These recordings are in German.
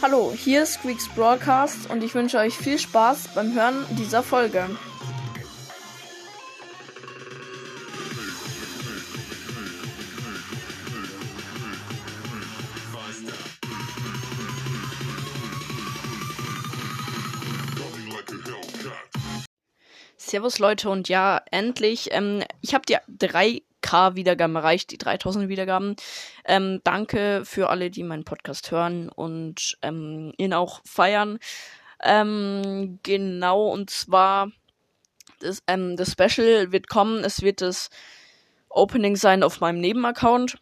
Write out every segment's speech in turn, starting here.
Hallo, hier ist Squeaks Broadcast und ich wünsche euch viel Spaß beim Hören dieser Folge. Servus Leute und ja, endlich. Ähm, ich habe die 3K Wiedergaben erreicht, die 3000 Wiedergaben. Ähm, danke für alle, die meinen Podcast hören und ähm, ihn auch feiern. Ähm, genau, und zwar das, ähm, das Special wird kommen. Es wird das Opening sein auf meinem Nebenaccount.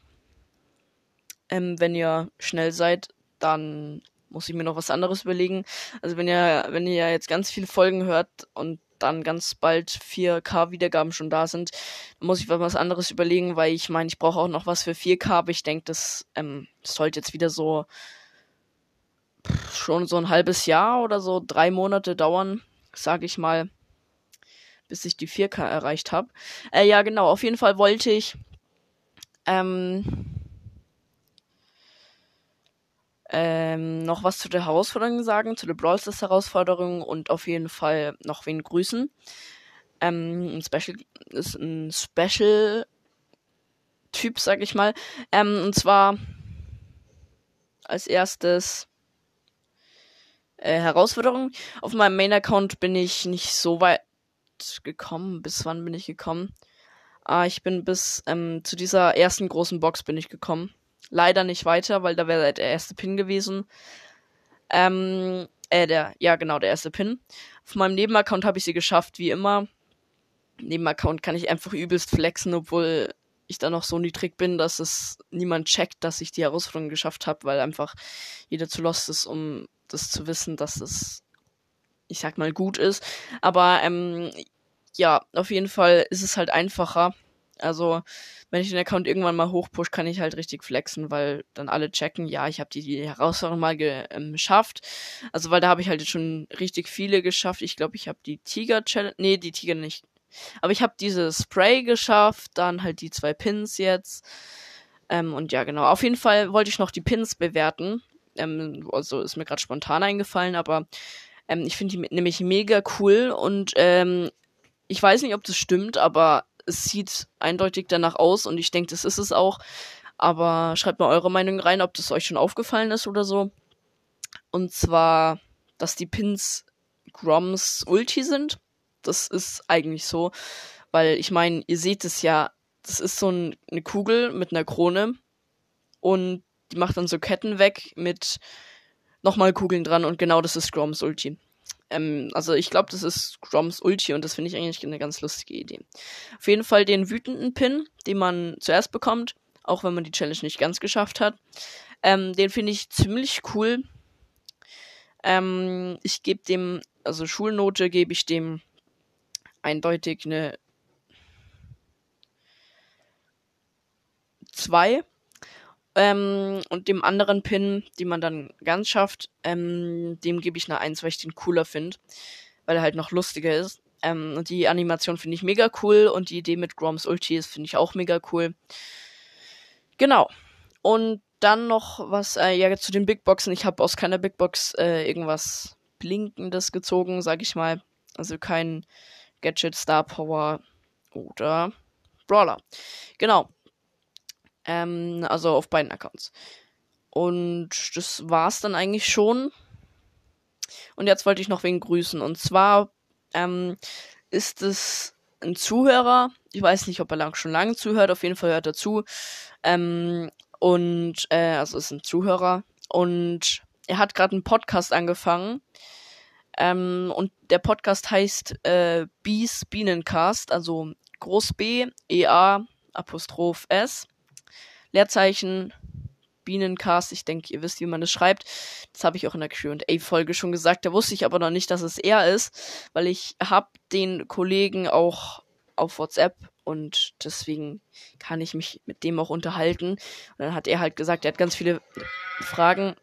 Ähm, wenn ihr schnell seid, dann muss ich mir noch was anderes überlegen. Also wenn ihr, wenn ihr jetzt ganz viele Folgen hört und dann ganz bald 4K Wiedergaben schon da sind, muss ich was anderes überlegen, weil ich meine, ich brauche auch noch was für 4K, aber ich denke, das, ähm, sollte jetzt wieder so schon so ein halbes Jahr oder so drei Monate dauern, sage ich mal, bis ich die 4K erreicht habe. Äh, ja, genau, auf jeden Fall wollte ich ähm, ähm, noch was zu der Herausforderung sagen, zu der Brawl Stars Herausforderung und auf jeden Fall noch wen grüßen. Ähm, ein Special ist ein Special Typ, sag ich mal. Ähm, und zwar als erstes äh, Herausforderung. Auf meinem Main Account bin ich nicht so weit gekommen. Bis wann bin ich gekommen? Ah, ich bin bis ähm, zu dieser ersten großen Box bin ich gekommen leider nicht weiter, weil da wäre der erste Pin gewesen. Ähm, äh, der, ja, genau, der erste Pin. Auf meinem Nebenaccount habe ich sie geschafft, wie immer. Nebenaccount kann ich einfach übelst flexen, obwohl ich da noch so niedrig bin, dass es niemand checkt, dass ich die Herausforderung geschafft habe, weil einfach jeder zu lost ist, um das zu wissen, dass es, ich sag mal, gut ist. Aber ähm, ja, auf jeden Fall ist es halt einfacher. Also wenn ich den Account irgendwann mal hochpush, kann ich halt richtig flexen, weil dann alle checken, ja, ich habe die, die Herausforderung mal ähm, geschafft. Also, weil da habe ich halt schon richtig viele geschafft. Ich glaube, ich habe die Tiger Challenge, nee, die Tiger nicht. Aber ich habe diese Spray geschafft, dann halt die zwei Pins jetzt. Ähm, und ja, genau. Auf jeden Fall wollte ich noch die Pins bewerten. Ähm, also ist mir gerade spontan eingefallen, aber ähm, ich finde die nämlich mega cool und ähm, ich weiß nicht, ob das stimmt, aber es sieht eindeutig danach aus und ich denke, das ist es auch. Aber schreibt mal eure Meinung rein, ob das euch schon aufgefallen ist oder so. Und zwar, dass die Pins Groms Ulti sind. Das ist eigentlich so. Weil ich meine, ihr seht es ja, das ist so ein, eine Kugel mit einer Krone. Und die macht dann so Ketten weg mit nochmal Kugeln dran. Und genau das ist Groms Ulti. Ähm, also ich glaube, das ist Groms Ulti und das finde ich eigentlich eine ganz lustige Idee. Auf jeden Fall den wütenden Pin, den man zuerst bekommt, auch wenn man die Challenge nicht ganz geschafft hat. Ähm, den finde ich ziemlich cool. Ähm, ich gebe dem, also Schulnote gebe ich dem eindeutig eine 2. Ähm, und dem anderen Pin, den man dann ganz schafft, ähm, dem gebe ich eine 1, weil ich den cooler finde. Weil er halt noch lustiger ist. Ähm, und die Animation finde ich mega cool und die Idee mit Groms Ulti ist, finde ich auch mega cool. Genau. Und dann noch was, äh, ja, zu den Big Boxen. Ich habe aus keiner Big Box äh, irgendwas Blinkendes gezogen, sag ich mal. Also kein Gadget, Star Power oder Brawler. Genau. Ähm, also auf beiden Accounts. Und das war's dann eigentlich schon. Und jetzt wollte ich noch wen grüßen. Und zwar ähm, ist es ein Zuhörer. Ich weiß nicht, ob er lang, schon lange zuhört. Auf jeden Fall hört er zu. Ähm, und äh, also ist ein Zuhörer. Und er hat gerade einen Podcast angefangen. Ähm, und der Podcast heißt äh, Bees Bienencast, also Groß B, E A, Apostroph S. Leerzeichen, Bienencast. Ich denke, ihr wisst, wie man das schreibt. Das habe ich auch in der Q&A-Folge schon gesagt. Da wusste ich aber noch nicht, dass es er ist, weil ich habe den Kollegen auch auf WhatsApp und deswegen kann ich mich mit dem auch unterhalten. Und dann hat er halt gesagt, er hat ganz viele Fragen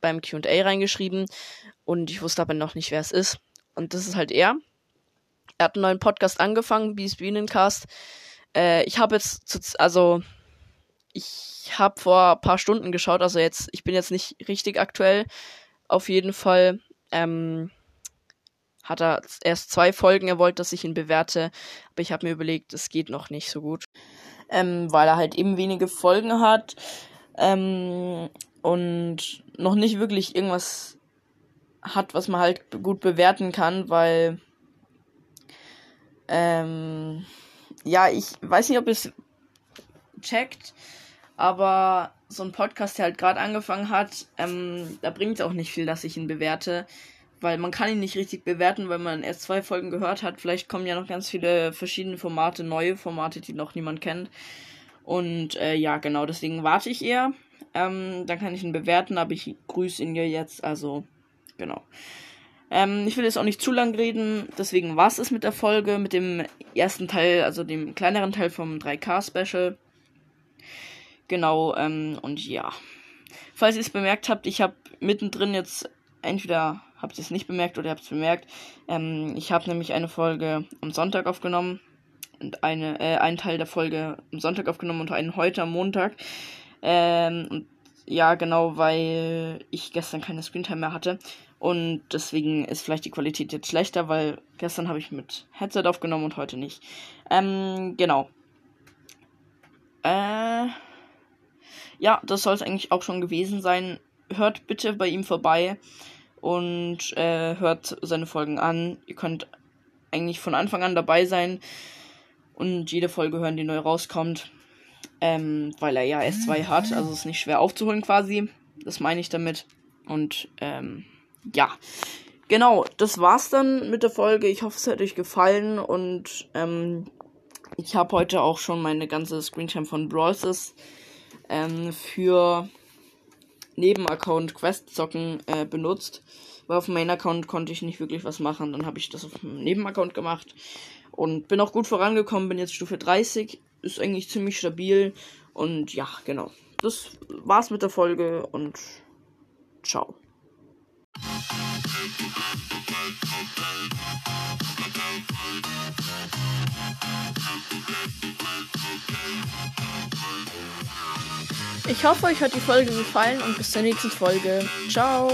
beim Q&A reingeschrieben und ich wusste aber noch nicht, wer es ist. Und das ist halt er. Er hat einen neuen Podcast angefangen, Bees Bienencast. Äh, ich habe jetzt, zu, also ich habe vor ein paar Stunden geschaut, also jetzt, ich bin jetzt nicht richtig aktuell. Auf jeden Fall ähm, hat er erst zwei Folgen, er wollte, dass ich ihn bewerte, aber ich habe mir überlegt, es geht noch nicht so gut, ähm, weil er halt eben wenige Folgen hat ähm, und noch nicht wirklich irgendwas hat, was man halt gut bewerten kann, weil ähm, ja, ich weiß nicht, ob es checkt, aber so ein Podcast, der halt gerade angefangen hat, ähm, da bringt es auch nicht viel, dass ich ihn bewerte, weil man kann ihn nicht richtig bewerten, weil man erst zwei Folgen gehört hat. Vielleicht kommen ja noch ganz viele verschiedene Formate, neue Formate, die noch niemand kennt. Und äh, ja, genau, deswegen warte ich eher. Ähm, dann kann ich ihn bewerten, aber ich grüße ihn ja jetzt, also genau. Ähm, ich will jetzt auch nicht zu lang reden, deswegen war es mit der Folge, mit dem ersten Teil, also dem kleineren Teil vom 3K-Special. Genau, ähm, und ja. Falls ihr es bemerkt habt, ich habe mittendrin jetzt entweder habt ihr es nicht bemerkt oder habt es bemerkt. Ähm, ich habe nämlich eine Folge am Sonntag aufgenommen und eine, äh, einen Teil der Folge am Sonntag aufgenommen und einen heute am Montag. Ähm, und ja, genau, weil ich gestern keine Screentime mehr hatte. Und deswegen ist vielleicht die Qualität jetzt schlechter, weil gestern habe ich mit Headset aufgenommen und heute nicht. Ähm, genau. Äh, ja, das soll es eigentlich auch schon gewesen sein. Hört bitte bei ihm vorbei und äh, hört seine Folgen an. Ihr könnt eigentlich von Anfang an dabei sein und jede Folge hören, die neu rauskommt. Ähm, weil er ja S2 hat, also ist nicht schwer aufzuholen quasi. Das meine ich damit. Und ähm, ja, genau, das war's dann mit der Folge. Ich hoffe, es hat euch gefallen und ähm, ich habe heute auch schon meine ganze Screentime von Brawl ähm, für Nebenaccount Quest zocken äh, benutzt. Weil auf dem Main-Account konnte ich nicht wirklich was machen. Dann habe ich das auf dem Nebenaccount gemacht. Und bin auch gut vorangekommen, bin jetzt Stufe 30. Ist eigentlich ziemlich stabil. Und ja, genau. Das war's mit der Folge und ciao. Ich hoffe, euch hat die Folge gefallen und bis zur nächsten Folge. Ciao.